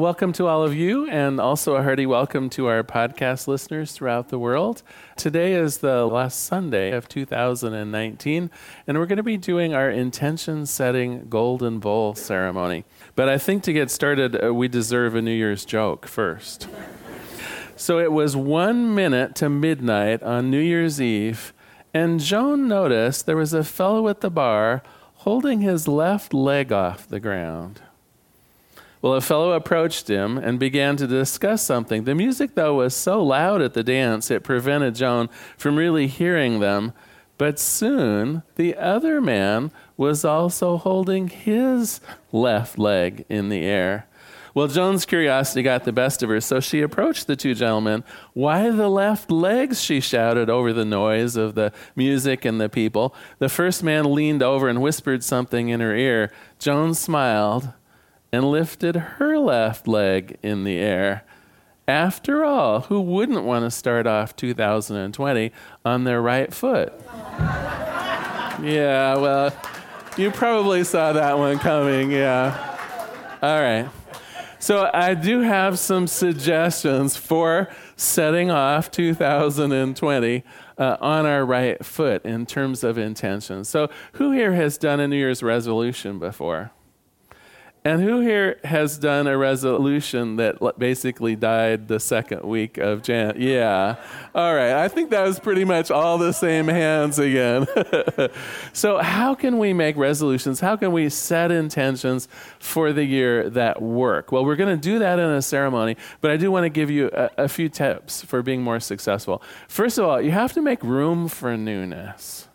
Welcome to all of you, and also a hearty welcome to our podcast listeners throughout the world. Today is the last Sunday of 2019, and we're going to be doing our intention setting golden bowl ceremony. But I think to get started, uh, we deserve a New Year's joke first. so it was one minute to midnight on New Year's Eve, and Joan noticed there was a fellow at the bar holding his left leg off the ground. Well, a fellow approached him and began to discuss something. The music, though, was so loud at the dance it prevented Joan from really hearing them. But soon the other man was also holding his left leg in the air. Well, Joan's curiosity got the best of her, so she approached the two gentlemen. Why the left legs? she shouted over the noise of the music and the people. The first man leaned over and whispered something in her ear. Joan smiled and lifted her left leg in the air. After all, who wouldn't want to start off 2020 on their right foot? yeah, well, you probably saw that one coming, yeah. All right. So, I do have some suggestions for setting off 2020 uh, on our right foot in terms of intention. So, who here has done a New Year's resolution before? And who here has done a resolution that basically died the second week of Jan? Yeah. All right. I think that was pretty much all the same hands again. so, how can we make resolutions? How can we set intentions for the year that work? Well, we're going to do that in a ceremony, but I do want to give you a, a few tips for being more successful. First of all, you have to make room for newness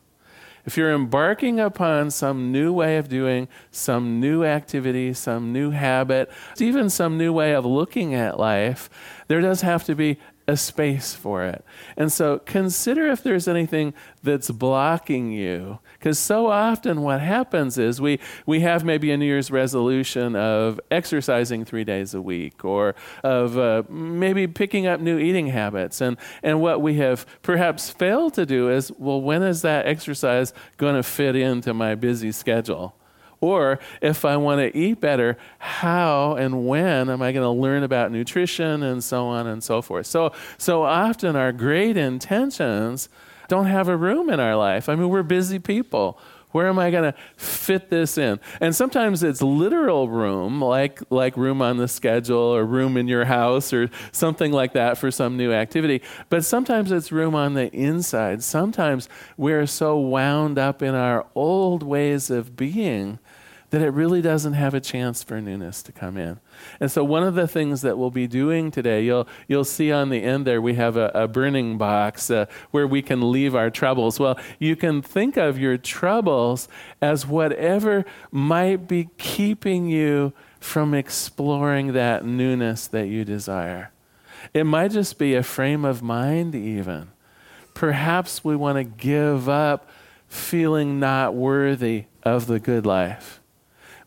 if you're embarking upon some new way of doing, some new activity, some new habit, even some new way of looking at life, there does have to be a space for it. And so consider if there's anything that's blocking you. Because so often what happens is we, we have maybe a New Year's resolution of exercising three days a week or of uh, maybe picking up new eating habits. And, and what we have perhaps failed to do is well, when is that exercise going to fit into my busy schedule? Or if I want to eat better, how and when am I going to learn about nutrition and so on and so forth? So, so often our great intentions don't have a room in our life. I mean, we're busy people. Where am I going to fit this in? And sometimes it's literal room, like, like room on the schedule or room in your house or something like that for some new activity. But sometimes it's room on the inside. Sometimes we're so wound up in our old ways of being that it really doesn't have a chance for newness to come in. And so, one of the things that we'll be doing today, you'll, you'll see on the end there, we have a, a burning box uh, where we can leave our troubles. Well, you can think of your troubles as whatever might be keeping you from exploring that newness that you desire. It might just be a frame of mind, even. Perhaps we want to give up feeling not worthy of the good life.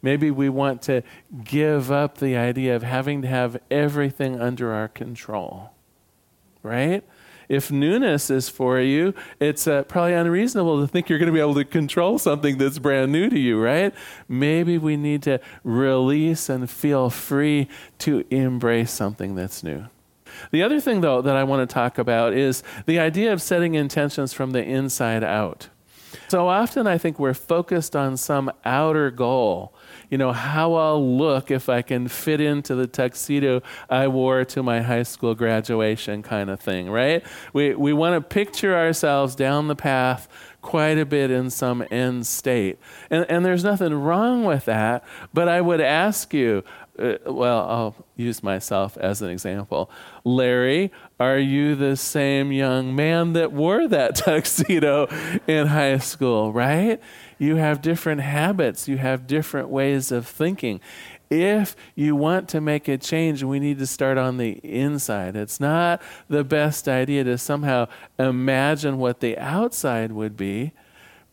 Maybe we want to give up the idea of having to have everything under our control, right? If newness is for you, it's uh, probably unreasonable to think you're going to be able to control something that's brand new to you, right? Maybe we need to release and feel free to embrace something that's new. The other thing, though, that I want to talk about is the idea of setting intentions from the inside out. So often I think we're focused on some outer goal you know, how I'll look if I can fit into the tuxedo I wore to my high school graduation kind of thing, right? We, we want to picture ourselves down the path quite a bit in some end state. And, and there's nothing wrong with that, but I would ask you, uh, well, I'll use myself as an example. Larry, are you the same young man that wore that tuxedo in high school, right? You have different habits, you have different ways of thinking. If you want to make a change, we need to start on the inside. It's not the best idea to somehow imagine what the outside would be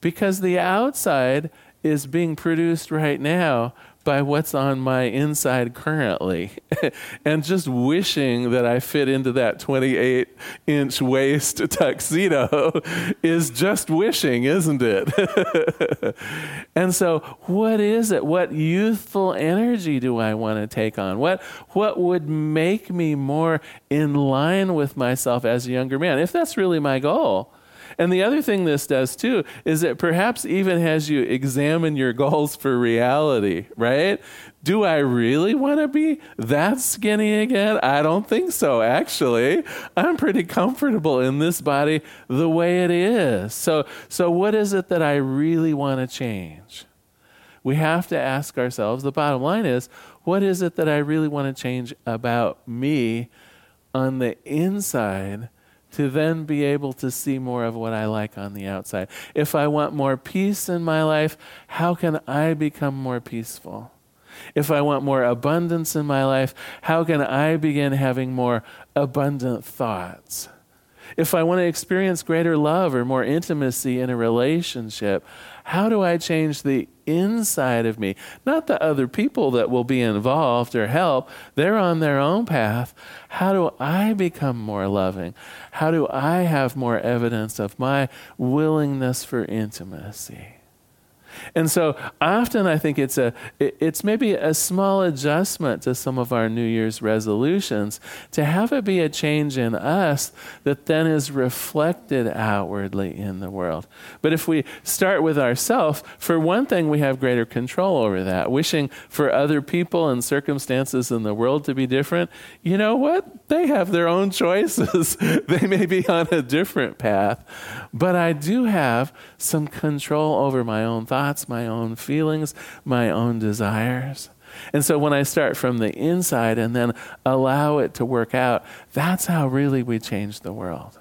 because the outside is being produced right now by what's on my inside currently and just wishing that I fit into that 28 inch waist tuxedo is just wishing, isn't it? and so, what is it? What youthful energy do I want to take on? What, what would make me more in line with myself as a younger man? If that's really my goal. And the other thing this does too is it perhaps even has you examine your goals for reality, right? Do I really want to be that skinny again? I don't think so, actually. I'm pretty comfortable in this body the way it is. So, so what is it that I really want to change? We have to ask ourselves the bottom line is what is it that I really want to change about me on the inside to then be able to see more of what I like on the outside. If I want more peace in my life, how can I become more peaceful? If I want more abundance in my life, how can I begin having more abundant thoughts? If I want to experience greater love or more intimacy in a relationship, how do I change the inside of me? Not the other people that will be involved or help, they're on their own path. How do I become more loving? How do I have more evidence of my willingness for intimacy? And so often I think it's a it's maybe a small adjustment to some of our New Year's resolutions to have it be a change in us that then is reflected outwardly in the world. But if we start with ourselves, for one thing we have greater control over that. Wishing for other people and circumstances in the world to be different, you know what? They have their own choices. they may be on a different path, but I do have some control over my own thoughts thoughts, my own feelings, my own desires. And so when I start from the inside and then allow it to work out, that's how really we change the world.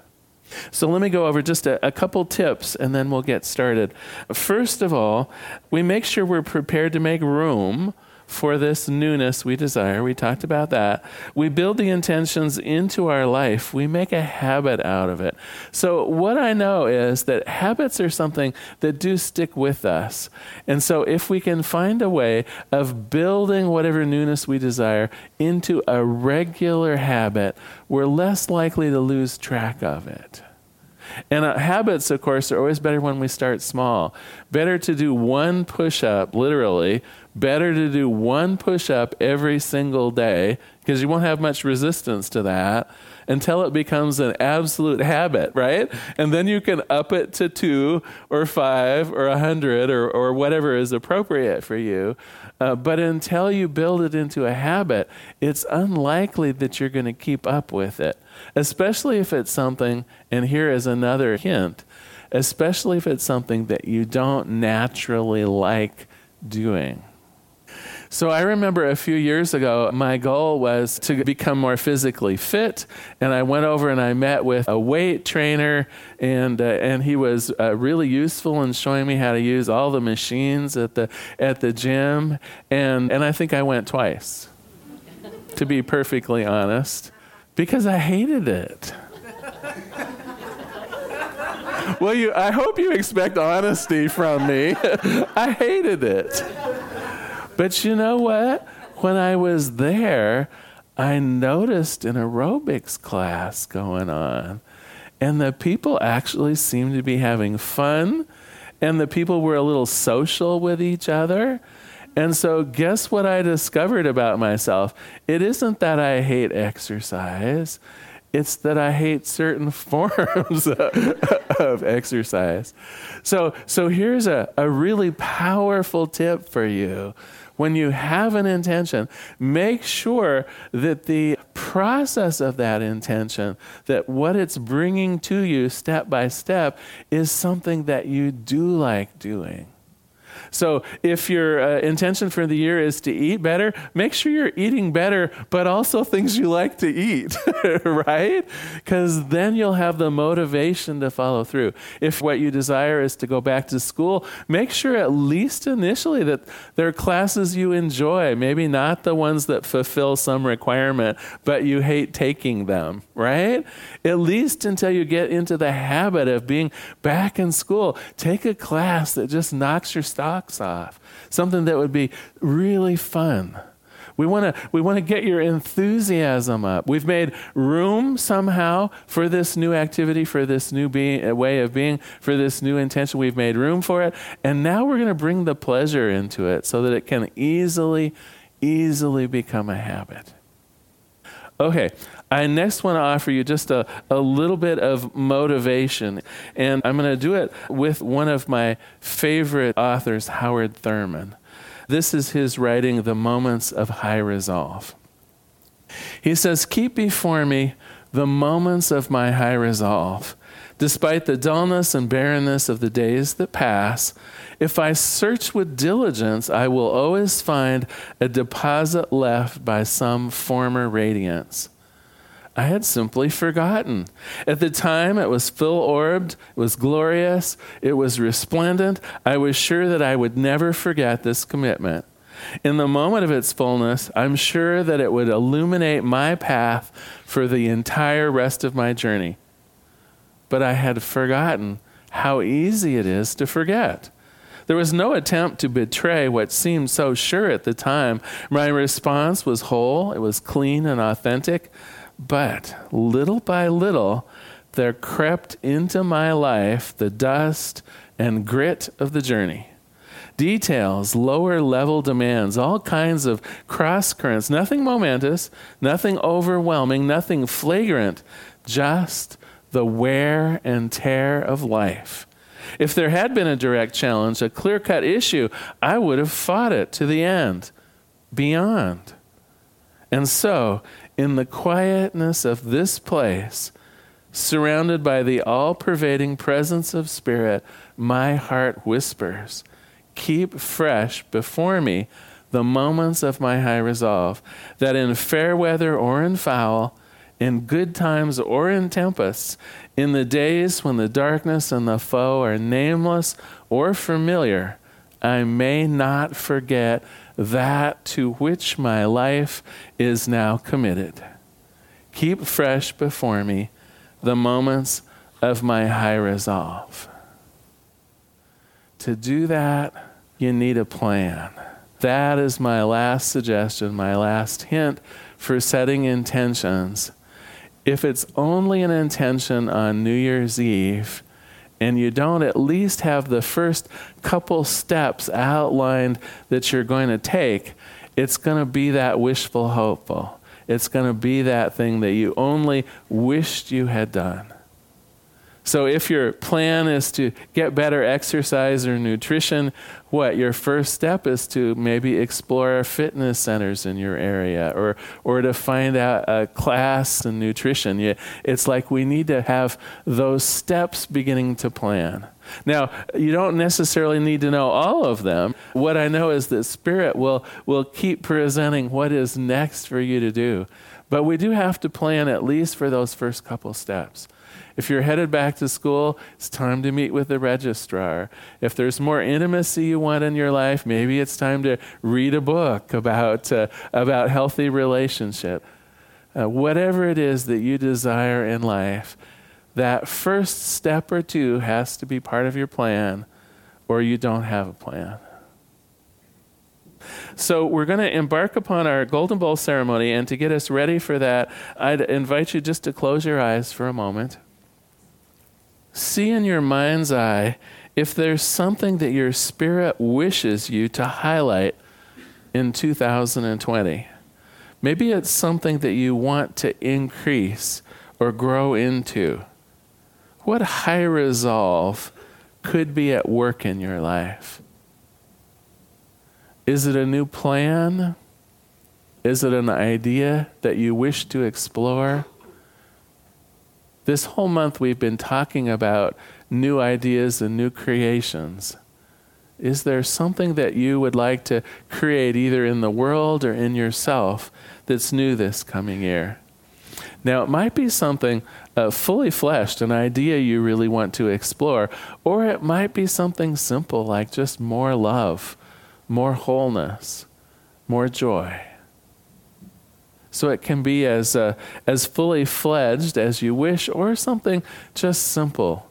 So let me go over just a, a, couple tips and then we'll get started. First of all, we make sure we're prepared to make room for this newness we desire. We talked about that. We build the intentions into our life, we make a habit out of it. So, what I know is that habits are something that do stick with us. And so, if we can find a way of building whatever newness we desire into a regular habit, we're less likely to lose track of it. And uh, habits, of course, are always better when we start small. Better to do one push up, literally, better to do one push up every single day because you won't have much resistance to that until it becomes an absolute habit, right? And then you can up it to two or five or a hundred or, or whatever is appropriate for you. Uh, but until you build it into a habit, it's unlikely that you're going to keep up with it, especially if it's something, and here is another hint, especially if it's something that you don't naturally like doing. So I remember a few years ago, my goal was to become more physically fit, and I went over and I met with a weight trainer, and uh, and he was uh, really useful in showing me how to use all the machines at the at the gym, and and I think I went twice, to be perfectly honest, because I hated it. well, you, I hope you expect honesty from me. I hated it. But you know what? When I was there, I noticed an aerobics class going on. And the people actually seemed to be having fun. And the people were a little social with each other. And so, guess what I discovered about myself? It isn't that I hate exercise, it's that I hate certain forms of exercise. So, so here's a, a really powerful tip for you when you have an intention, make sure that the process of that intention, that what it's bringing to you step by step, is something that you do like doing. So if your uh, intention for the year is to eat better, make sure you're eating better, but also things you like to eat, right? Because then you'll have the motivation to follow through. If what you desire is to go back to school, make sure at least initially that there are classes you enjoy, maybe not the ones that fulfill some requirement, but you hate taking them, right? At least until you get into the habit of being back in school, take a class that just knocks your stuff socks off, something that would be really fun. We want to we want to get your enthusiasm up. We've made room somehow for this new activity, for this new uh, way of being, for this new intention. We've made room for it, and now we're going to bring the pleasure into it so that it can easily easily become a habit. Okay, I next want to offer you just a, a little bit of motivation, and I'm going to do it with one of my favorite authors, Howard Thurman. This is his writing, The Moments of High Resolve. He says, Keep before me the moments of my high resolve. Despite the dullness and barrenness of the days that pass, if I search with diligence, I will always find a deposit left by some former radiance. I had simply forgotten. At the time, it was full orbed, it was glorious, it was resplendent. I was sure that I would never forget this commitment. In the moment of its fullness, I'm sure that it would illuminate my path for the entire rest of my journey. But I had forgotten how easy it is to forget. There was no attempt to betray what seemed so sure at the time. My response was whole, it was clean and authentic. But little by little, there crept into my life the dust and grit of the journey. Details, lower level demands, all kinds of cross currents, nothing momentous, nothing overwhelming, nothing flagrant, just the wear and tear of life. If there had been a direct challenge, a clear cut issue, I would have fought it to the end, beyond. And so, in the quietness of this place, surrounded by the all pervading presence of Spirit, my heart whispers, Keep fresh before me the moments of my high resolve, that in fair weather or in foul, in good times or in tempests, in the days when the darkness and the foe are nameless or familiar, I may not forget that to which my life is now committed. Keep fresh before me the moments of my high resolve. To do that, you need a plan. That is my last suggestion, my last hint for setting intentions. If it's only an intention on New Year's Eve, and you don't at least have the first couple steps outlined that you're going to take, it's going to be that wishful hopeful. It's going to be that thing that you only wished you had done. So, if your plan is to get better exercise or nutrition, what your first step is to maybe explore fitness centers in your area or, or to find out a class in nutrition. It's like we need to have those steps beginning to plan. Now, you don't necessarily need to know all of them. What I know is that Spirit will, will keep presenting what is next for you to do. But we do have to plan at least for those first couple steps. If you're headed back to school, it's time to meet with the registrar. If there's more intimacy you want in your life, maybe it's time to read a book about, uh, about healthy relationship. Uh, whatever it is that you desire in life, that first step or two has to be part of your plan, or you don't have a plan. So, we're going to embark upon our Golden Bowl ceremony, and to get us ready for that, I'd invite you just to close your eyes for a moment see in your mind's eye if there's something that your spirit wishes you to highlight in 2020. Maybe it's something that you want to increase or grow into. What high resolve could be at work in your life? Is it a new plan? Is it an idea that you wish to explore? This whole month, we've been talking about new ideas and new creations. Is there something that you would like to create either in the world or in yourself that's new this coming year? Now, it might be something uh, fully fleshed, an idea you really want to explore, or it might be something simple like just more love, more wholeness, more joy. So it can be as, uh, as fully fledged as you wish, or something just simple,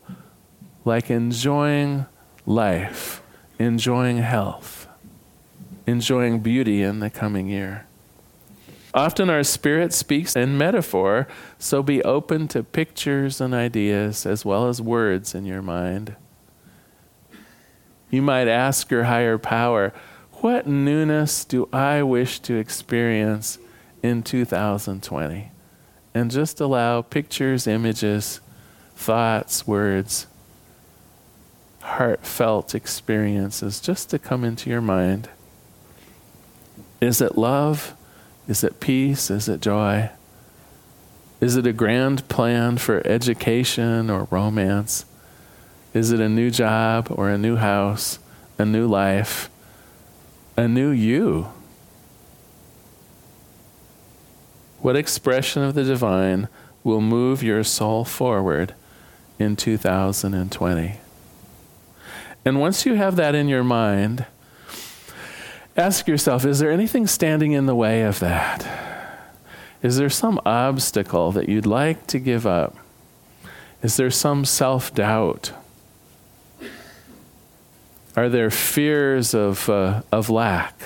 like enjoying life, enjoying health, enjoying beauty in the coming year. Often our spirit speaks in metaphor, so be open to pictures and ideas as well as words in your mind. You might ask your higher power, What newness do I wish to experience in 2020? And just allow pictures, images, thoughts, words, heartfelt experiences just to come into your mind. Is it love? Is it peace? Is it joy? Is it a grand plan for education or romance? Is it a new job or a new house, a new life, a new you? What expression of the divine will move your soul forward in 2020? And once you have that in your mind, Ask yourself is there anything standing in the way of that? Is there some obstacle that you'd like to give up? Is there some self doubt? Are there fears of, uh, of lack?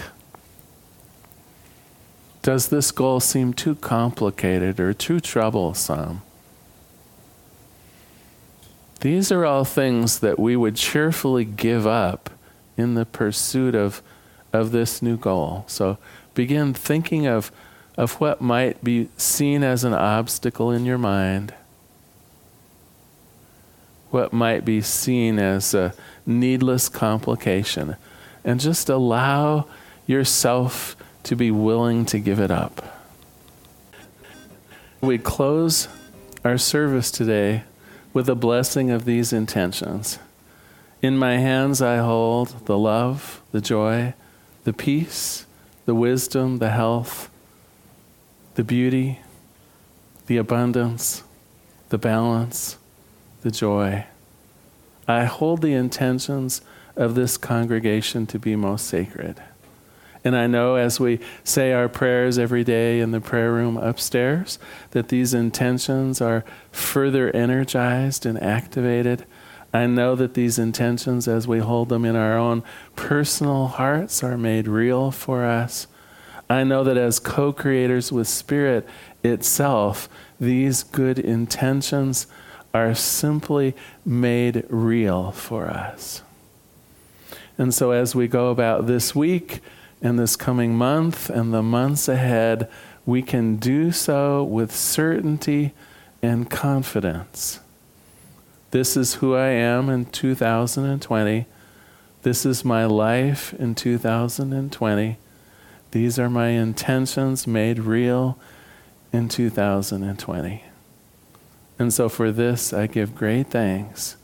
Does this goal seem too complicated or too troublesome? These are all things that we would cheerfully give up in the pursuit of of this new goal. So begin thinking of, of what might be seen as an obstacle in your mind, what might be seen as a needless complication, and just allow yourself to be willing to give it up. We close our service today with a blessing of these intentions. In my hands I hold the love, the joy, the peace, the wisdom, the health, the beauty, the abundance, the balance, the joy. I hold the intentions of this congregation to be most sacred. And I know as we say our prayers every day in the prayer room upstairs that these intentions are further energized and activated I know that these intentions, as we hold them in our own personal hearts, are made real for us. I know that as co creators with Spirit itself, these good intentions are simply made real for us. And so, as we go about this week and this coming month and the months ahead, we can do so with certainty and confidence this is who I am in 2020. This is my life in 2020. These are my intentions made real in 2020. And so for this, I give great thanks.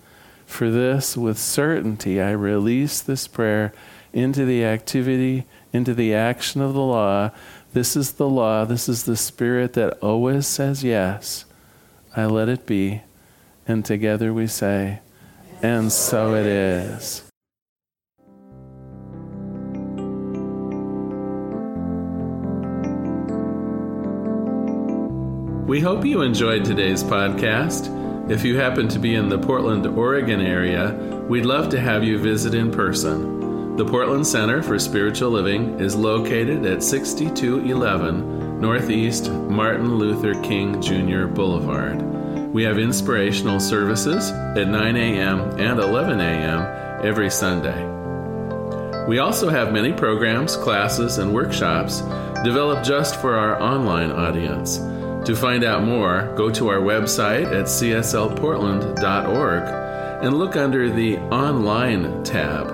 For this, with certainty, I release this prayer into the activity, into the action of the law. This is the law. This is the spirit that always says yes. I let it be. And together we say, and so it is. We hope you enjoyed today's podcast. If you happen to be in the Portland, Oregon area, we'd love to have you visit in person. The Portland Center for Spiritual Living is located at 6211 Northeast Martin Luther King Jr. Boulevard. We have inspirational services at 9 a.m. and 11 a.m. every Sunday. We also have many programs, classes, and workshops developed just for our online audience. To find out more, go to our website at cslportland.org and look under the Online tab.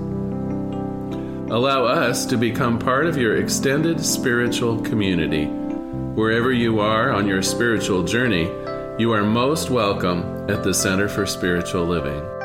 Allow us to become part of your extended spiritual community. Wherever you are on your spiritual journey, you are most welcome at the Center for Spiritual Living.